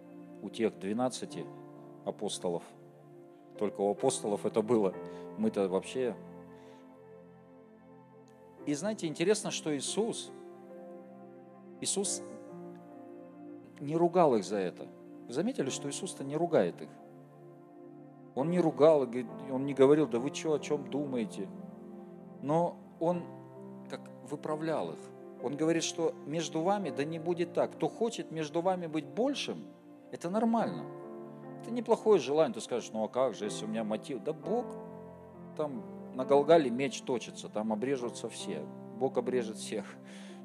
S2: у тех 12 апостолов. Только у апостолов это было. Мы-то вообще... И знаете, интересно, что Иисус, Иисус не ругал их за это. Вы заметили, что Иисус-то не ругает их? Он не ругал, он не говорил, да вы что, о чем думаете? Но он как выправлял их. Он говорит, что между вами, да не будет так. Кто хочет между вами быть большим – это нормально. Это неплохое желание. Ты скажешь, ну а как же, если у меня мотив? Да Бог, там на Голгале меч точится, там обрежутся все. Бог обрежет всех.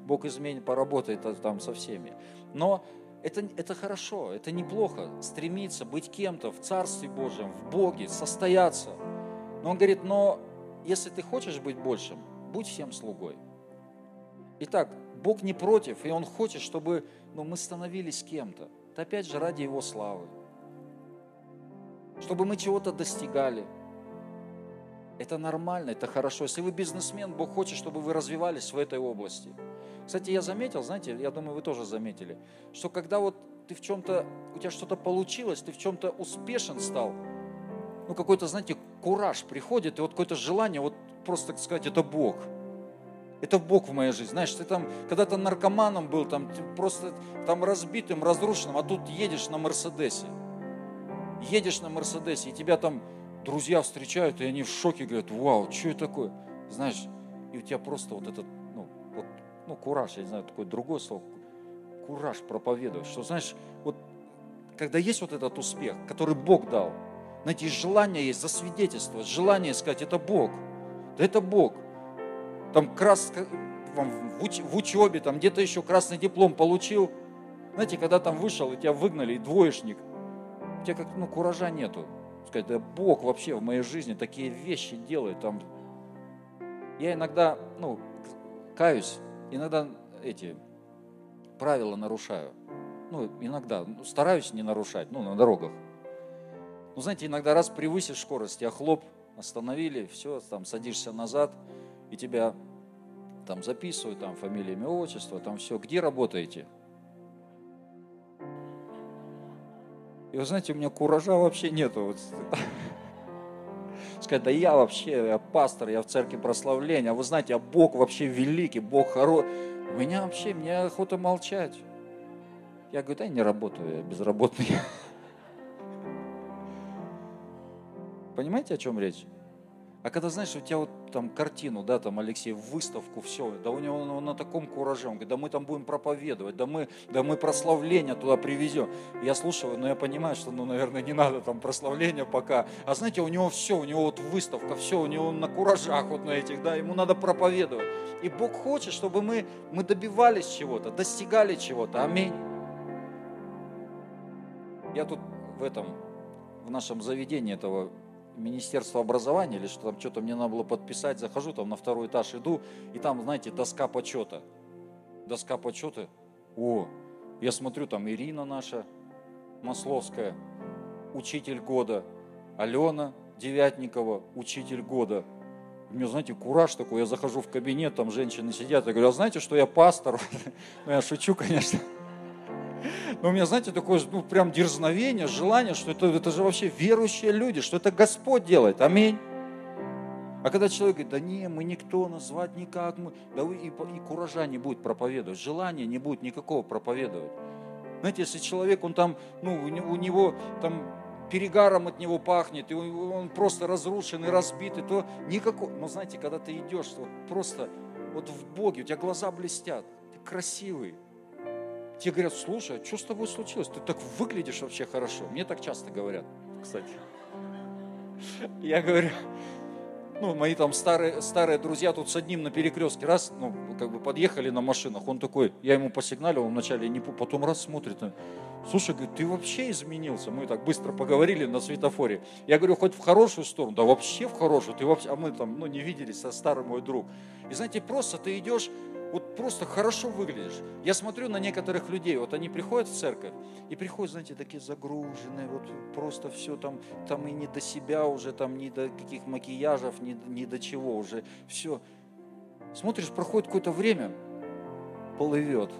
S2: Бог изменит, поработает там со всеми. Но это, это хорошо, это неплохо. Стремиться быть кем-то в Царстве Божьем, в Боге, состояться. Но он говорит, но если ты хочешь быть большим, будь всем слугой. Итак, Бог не против, и Он хочет, чтобы ну, мы становились кем-то это опять же ради Его славы. Чтобы мы чего-то достигали. Это нормально, это хорошо. Если вы бизнесмен, Бог хочет, чтобы вы развивались в этой области. Кстати, я заметил, знаете, я думаю, вы тоже заметили, что когда вот ты в чем-то, у тебя что-то получилось, ты в чем-то успешен стал, ну какой-то, знаете, кураж приходит, и вот какое-то желание, вот просто, так сказать, это Бог – это Бог в моей жизни. Знаешь, ты там когда-то наркоманом был, там просто там разбитым, разрушенным, а тут едешь на Мерседесе. Едешь на Мерседесе, и тебя там друзья встречают, и они в шоке говорят, вау, что это такое? Знаешь, и у тебя просто вот этот, ну, вот, ну, кураж, я не знаю, такое другое слово, кураж проповедовать, что, знаешь, вот, когда есть вот этот успех, который Бог дал, знаете, желание есть засвидетельствовать, желание сказать, это Бог, да это Бог – там крас, в, уч, в учебе, там где-то еще красный диплом получил. Знаете, когда там вышел, и тебя выгнали, и двоечник, у тебя как, ну, куража нету. Сказать, да Бог вообще в моей жизни такие вещи делает. Там... Я иногда, ну, каюсь, иногда эти правила нарушаю. Ну, иногда, ну, стараюсь не нарушать, ну, на дорогах. Ну, знаете, иногда раз превысишь скорость, я хлоп, остановили, все, там садишься назад, и тебя там записывают, там фамилия, имя, отчество, там все. Где работаете? И вы знаете, у меня куража вообще нету. Вот. Сказать, да я вообще, я пастор, я в церкви прославления, а вы знаете, а Бог вообще великий, Бог хороший. У меня вообще, мне охота молчать. Я говорю, да я не работаю, я безработный. Понимаете, о чем речь? А когда, знаешь, у тебя вот там картину, да, там Алексей, выставку, все, да у него он, он на таком кураже, он говорит, да мы там будем проповедовать, да мы, да мы прославление туда привезем. Я слушаю, но я понимаю, что, ну, наверное, не надо там прославления пока. А знаете, у него все, у него вот выставка, все, у него на куражах вот на этих, да, ему надо проповедовать. И Бог хочет, чтобы мы, мы добивались чего-то, достигали чего-то. Аминь. Я тут в этом, в нашем заведении этого Министерства образования или что там что-то мне надо было подписать, захожу там на второй этаж, иду, и там, знаете, доска почета. Доска почета. О, я смотрю, там Ирина наша, Масловская, учитель года, Алена Девятникова, учитель года. У меня, знаете, кураж такой, я захожу в кабинет, там женщины сидят, я говорю, а знаете, что я пастор? Ну, я шучу, конечно. Но у меня, знаете, такое ну, прям дерзновение, желание, что это, это же вообще верующие люди, что это Господь делает. Аминь. А когда человек говорит, да не, мы никто, назвать никак, мы, да и, и куража не будет проповедовать, желания не будет никакого проповедовать. Знаете, если человек, он там, ну, у него там перегаром от него пахнет, и он просто разрушенный, разбитый, то никакого, но знаете, когда ты идешь, вот просто вот в Боге, у тебя глаза блестят, ты красивый, Тебе говорят, слушай, а что с тобой случилось? Ты так выглядишь вообще хорошо. Мне так часто говорят, кстати. Я говорю, ну, мои там старые, старые друзья тут с одним на перекрестке, раз, ну, как бы подъехали на машинах, он такой, я ему посигналил, он вначале не, потом раз смотрит, слушай, говорит, ты вообще изменился, мы так быстро поговорили на светофоре, я говорю, хоть в хорошую сторону, да вообще в хорошую, ты вообще, а мы там, ну, не виделись со старым мой друг, и знаете, просто ты идешь, вот просто хорошо выглядишь. Я смотрю на некоторых людей, вот они приходят в церковь, и приходят, знаете, такие загруженные, вот просто все там, там и не до себя уже, там ни до каких макияжев, ни, ни до чего уже, все. Смотришь, проходит какое-то время, плывет.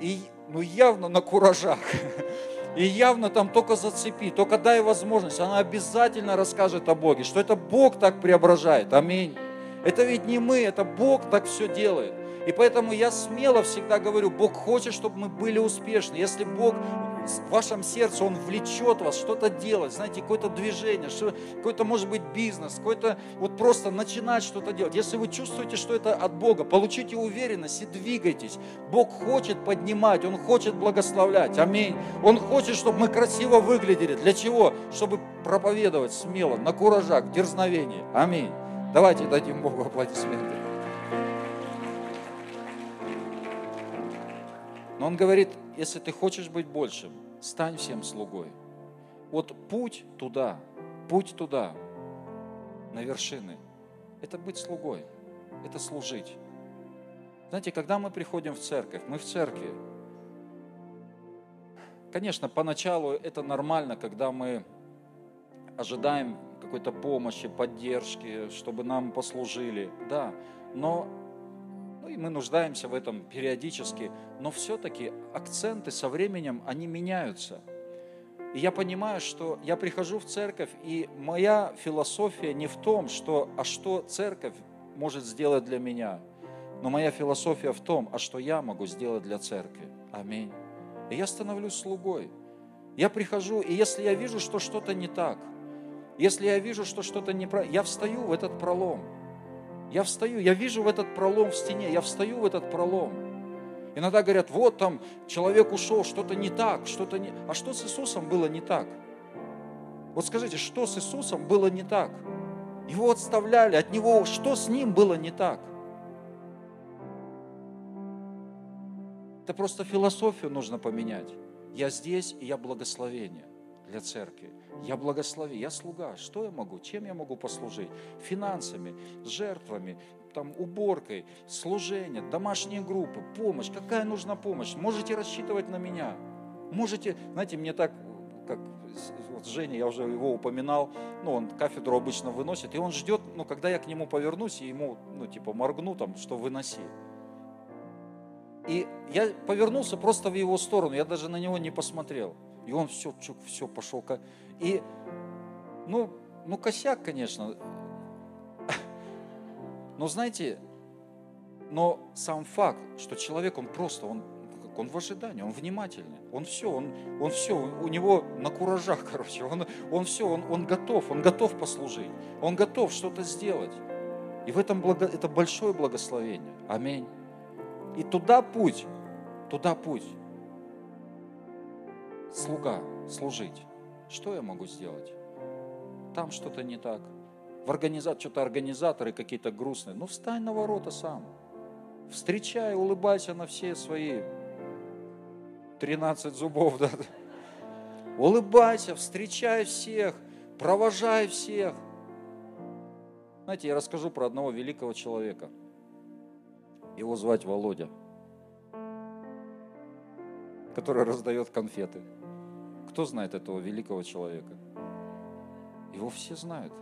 S2: И, ну, явно на куражах. И явно там только зацепи, только дай возможность. Она обязательно расскажет о Боге, что это Бог так преображает. Аминь. Это ведь не мы, это Бог так все делает. И поэтому я смело всегда говорю, Бог хочет, чтобы мы были успешны. Если Бог в вашем сердце, Он влечет вас что-то делать, знаете, какое-то движение, что, какой-то, может быть, бизнес, какой-то, вот просто начинать что-то делать. Если вы чувствуете, что это от Бога, получите уверенность и двигайтесь. Бог хочет поднимать, Он хочет благословлять. Аминь. Он хочет, чтобы мы красиво выглядели. Для чего? Чтобы проповедовать смело, на куражах, в дерзновении. Аминь. Давайте дадим Богу аплодисменты. Но он говорит, если ты хочешь быть большим, стань всем слугой. Вот путь туда, путь туда, на вершины, это быть слугой, это служить. Знаете, когда мы приходим в церковь, мы в церкви. Конечно, поначалу это нормально, когда мы ожидаем какой-то помощи, поддержки, чтобы нам послужили, да. Но ну и мы нуждаемся в этом периодически, но все-таки акценты со временем, они меняются. И я понимаю, что я прихожу в церковь, и моя философия не в том, что, а что церковь может сделать для меня, но моя философия в том, а что я могу сделать для церкви. Аминь. И я становлюсь слугой. Я прихожу, и если я вижу, что что-то не так, если я вижу, что что-то неправильно, я встаю в этот пролом – я встаю, я вижу в этот пролом в стене, я встаю в этот пролом. Иногда говорят, вот там человек ушел, что-то не так, что-то не... А что с Иисусом было не так? Вот скажите, что с Иисусом было не так? Его отставляли, от Него, что с Ним было не так? Это просто философию нужно поменять. Я здесь, и я благословение для церкви. Я благослови, я слуга. Что я могу? Чем я могу послужить? Финансами, жертвами, там, уборкой, служение, домашние группы, помощь. Какая нужна помощь? Можете рассчитывать на меня. Можете, знаете, мне так, как вот Женя, я уже его упоминал, ну, он кафедру обычно выносит, и он ждет, ну, когда я к нему повернусь и ему, ну, типа, моргну там, что выноси. И я повернулся просто в его сторону, я даже на него не посмотрел. И он все, чук, все пошел. И, ну, ну, косяк, конечно. Но знаете, но сам факт, что человек, он просто, он, он в ожидании, он внимательный, он все, он, он все, у него на куражах, короче, он, он все, он, он готов, он готов послужить, он готов что-то сделать. И в этом благо, это большое благословение. Аминь. И туда путь, туда путь. Слуга, служить. Что я могу сделать? Там что-то не так. В организат, что-то организаторы какие-то грустные. Ну, встань на ворота сам. Встречай, улыбайся на все свои 13 зубов. Да? Улыбайся, встречай всех, провожай всех. Знаете, я расскажу про одного великого человека – его звать Володя, который раздает конфеты. Кто знает этого великого человека? Его все знают.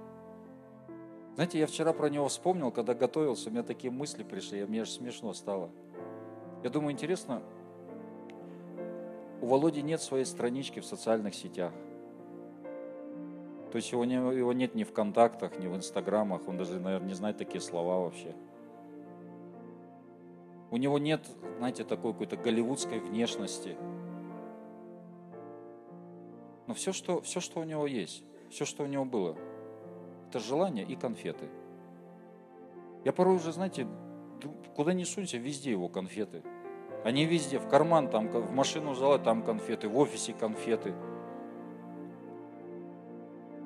S2: Знаете, я вчера про него вспомнил, когда готовился, у меня такие мысли пришли, мне аж смешно стало. Я думаю, интересно, у Володи нет своей странички в социальных сетях. То есть его, его нет ни в контактах, ни в инстаграмах, он даже, наверное, не знает такие слова вообще. У него нет, знаете, такой какой-то голливудской внешности. Но все что, все, что у него есть, все, что у него было, это желание и конфеты. Я порой уже, знаете, куда ни сунься, везде его конфеты. Они везде, в карман, там, в машину взяла, там конфеты, в офисе конфеты.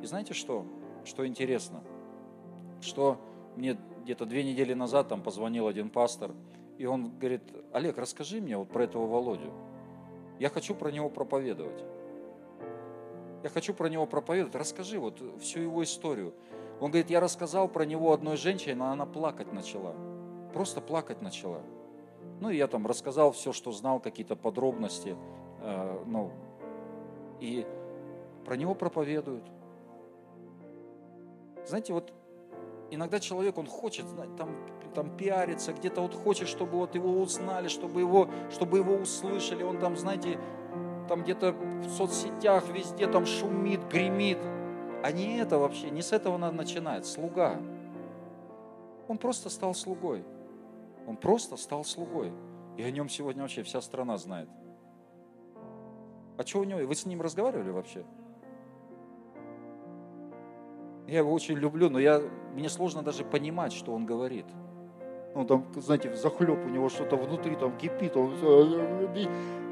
S2: И знаете что? Что интересно? Что мне где-то две недели назад там позвонил один пастор, и он говорит, Олег, расскажи мне вот про этого Володю. Я хочу про него проповедовать. Я хочу про него проповедовать. Расскажи вот всю его историю. Он говорит, я рассказал про него одной женщине, но она плакать начала. Просто плакать начала. Ну, и я там рассказал все, что знал, какие-то подробности. Э, ну, и про него проповедуют. Знаете, вот иногда человек, он хочет там, там пиариться, где-то вот хочет, чтобы вот его узнали, чтобы его, чтобы его услышали. Он там, знаете, там где-то в соцсетях везде там шумит, гремит. А не это вообще, не с этого надо начинать. Слуга. Он просто стал слугой. Он просто стал слугой. И о нем сегодня вообще вся страна знает. А что у него? Вы с ним разговаривали вообще? Я его очень люблю, но я, мне сложно даже понимать, что он говорит. Ну, там, знаете, захлеб у него что-то внутри там кипит. Он...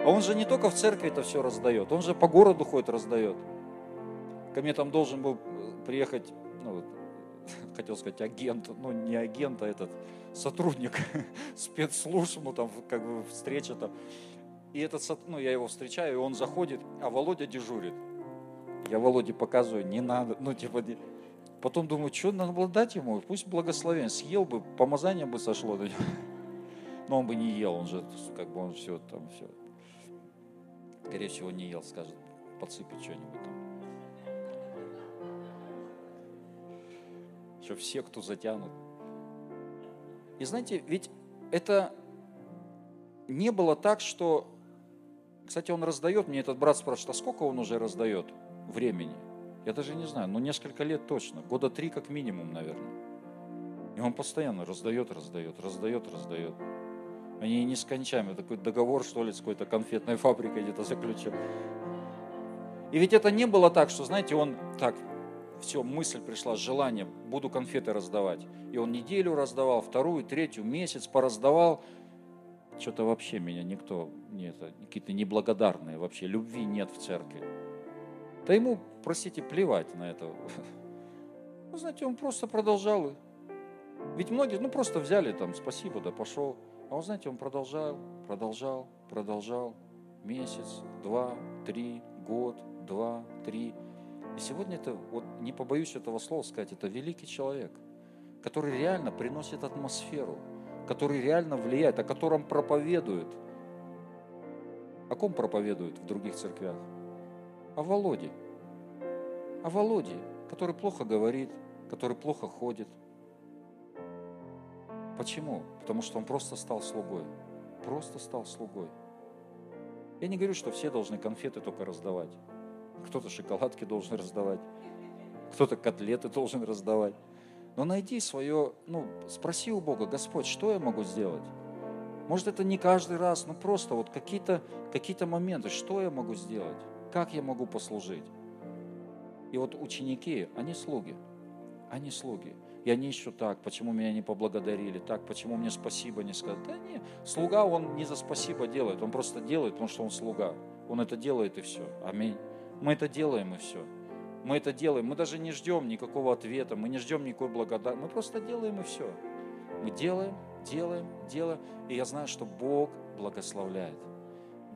S2: А он же не только в церкви это все раздает, он же по городу ходит, раздает. Ко мне там должен был приехать, ну, хотел сказать агент, ну не агент, а этот сотрудник спецслужб, ну там как бы встреча там. И этот, ну я его встречаю, и он заходит, а Володя дежурит. Я Володе показываю, не надо, ну типа, Потом думаю, что надо было дать ему, пусть благословен, съел бы, помазание бы сошло до него. Но он бы не ел, он же, как бы он все там, все. Скорее всего, не ел, скажет, подсыпать что-нибудь там. Еще все, кто затянут. И знаете, ведь это не было так, что... Кстати, он раздает, мне этот брат спрашивает, а сколько он уже раздает времени? Я даже не знаю, но несколько лет точно, года три как минимум, наверное. И он постоянно раздает, раздает, раздает, раздает. Они нескончаемы, такой договор, что ли, с какой-то конфетной фабрикой где-то заключил. И ведь это не было так, что, знаете, он так, все, мысль пришла, желание, буду конфеты раздавать. И он неделю раздавал, вторую, третью, месяц пораздавал. Что-то вообще меня никто, не это, какие-то неблагодарные вообще, любви нет в церкви. Да ему, простите, плевать на это. Ну, знаете, он просто продолжал. Ведь многие, ну, просто взяли там, спасибо, да пошел. А он, знаете, он продолжал, продолжал, продолжал. месяц, два, три, год, два, три. И сегодня это, вот не побоюсь этого слова сказать, это великий человек, который реально приносит атмосферу, который реально влияет, о котором проповедует. О ком проповедуют в других церквях? О Володе. О Володе, который плохо говорит, который плохо ходит. Почему? Потому что он просто стал слугой. Просто стал слугой. Я не говорю, что все должны конфеты только раздавать. Кто-то шоколадки должен раздавать, кто-то котлеты должен раздавать. Но найди свое, ну, спроси у Бога, Господь, что я могу сделать? Может, это не каждый раз, но просто вот какие-то какие моменты, что я могу сделать? Как я могу послужить? И вот ученики, они слуги. Они слуги. И они ищут так, почему меня не поблагодарили, так, почему мне спасибо не сказали. Да нет, слуга, он не за спасибо делает, он просто делает, потому что он слуга. Он это делает и все. Аминь. Мы это делаем и все. Мы это делаем. Мы даже не ждем никакого ответа, мы не ждем никакой благодарности. Мы просто делаем и все. Мы делаем, делаем, делаем. И я знаю, что Бог благословляет.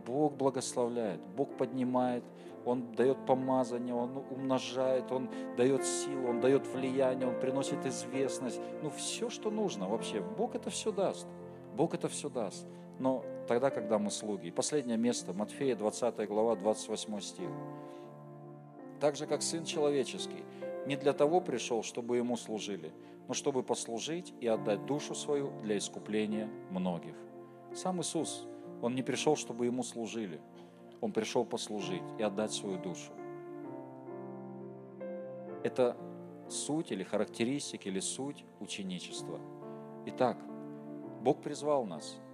S2: Бог благословляет, Бог поднимает, Он дает помазание, Он умножает, Он дает силу, Он дает влияние, Он приносит известность. Ну, все, что нужно вообще. Бог это все даст. Бог это все даст. Но тогда, когда мы слуги. И последнее место, Матфея 20 глава, 28 стих так же как Сын Человеческий, не для того пришел, чтобы Ему служили, но чтобы послужить и отдать душу свою для искупления многих. Сам Иисус, Он не пришел, чтобы Ему служили, Он пришел послужить и отдать свою душу. Это суть или характеристики, или суть ученичества. Итак, Бог призвал нас –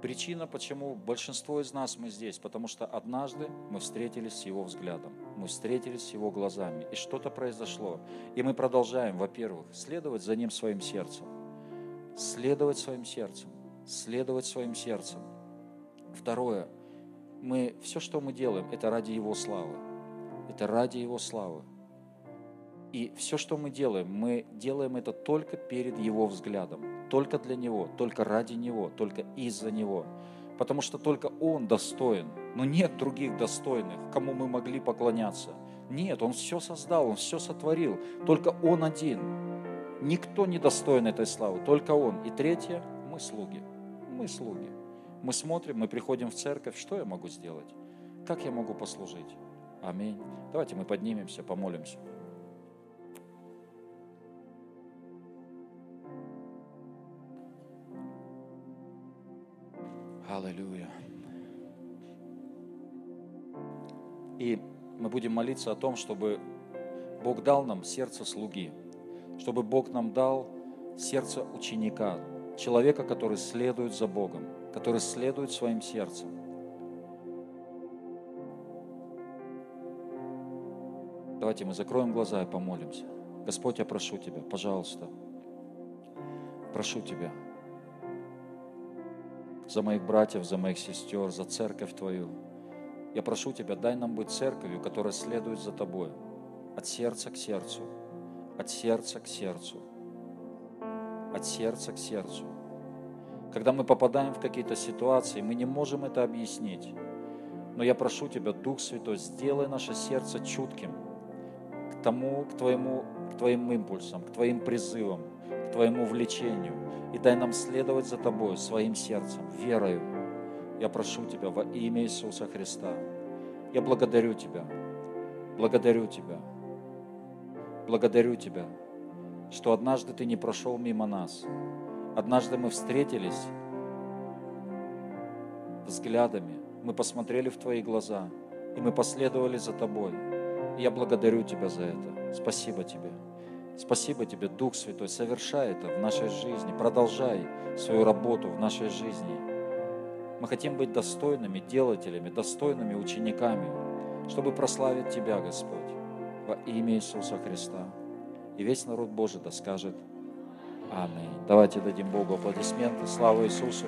S2: Причина, почему большинство из нас мы здесь, потому что однажды мы встретились с Его взглядом, мы встретились с Его глазами, и что-то произошло. И мы продолжаем, во-первых, следовать за Ним своим сердцем, следовать своим сердцем, следовать своим сердцем. Второе, мы, все, что мы делаем, это ради Его славы. Это ради Его славы. И все, что мы делаем, мы делаем это только перед Его взглядом, только для Него, только ради Него, только из-за Него. Потому что только Он достоин, но нет других достойных, кому мы могли поклоняться. Нет, Он все создал, Он все сотворил, только Он один. Никто не достоин этой славы, только Он. И третье, мы слуги, мы слуги. Мы смотрим, мы приходим в церковь, что я могу сделать? Как я могу послужить? Аминь. Давайте мы поднимемся, помолимся. Аллилуйя. И мы будем молиться о том, чтобы Бог дал нам сердце слуги, чтобы Бог нам дал сердце ученика, человека, который следует за Богом, который следует своим сердцем. Давайте мы закроем глаза и помолимся. Господь, я прошу Тебя, пожалуйста, прошу Тебя, за моих братьев, за моих сестер, за церковь Твою. Я прошу Тебя, дай нам быть церковью, которая следует за Тобой, от сердца к сердцу, от сердца к сердцу, от сердца к сердцу. Когда мы попадаем в какие-то ситуации, мы не можем это объяснить. Но я прошу Тебя, Дух Святой, сделай наше сердце чутким к тому, к Твоему, к Твоим импульсам, к Твоим призывам, к Твоему влечению – и дай нам следовать за Тобой своим сердцем, верою. Я прошу Тебя во имя Иисуса Христа. Я благодарю Тебя, благодарю Тебя, благодарю Тебя, что однажды Ты не прошел мимо нас. Однажды мы встретились взглядами, мы посмотрели в Твои глаза, и мы последовали за Тобой. И я благодарю Тебя за это. Спасибо Тебе. Спасибо Тебе, Дух Святой, совершай это в нашей жизни, продолжай свою работу в нашей жизни. Мы хотим быть достойными делателями, достойными учениками, чтобы прославить Тебя, Господь, во имя Иисуса Христа. И весь народ Божий да скажет Аминь. Давайте дадим Богу аплодисменты. Слава Иисусу!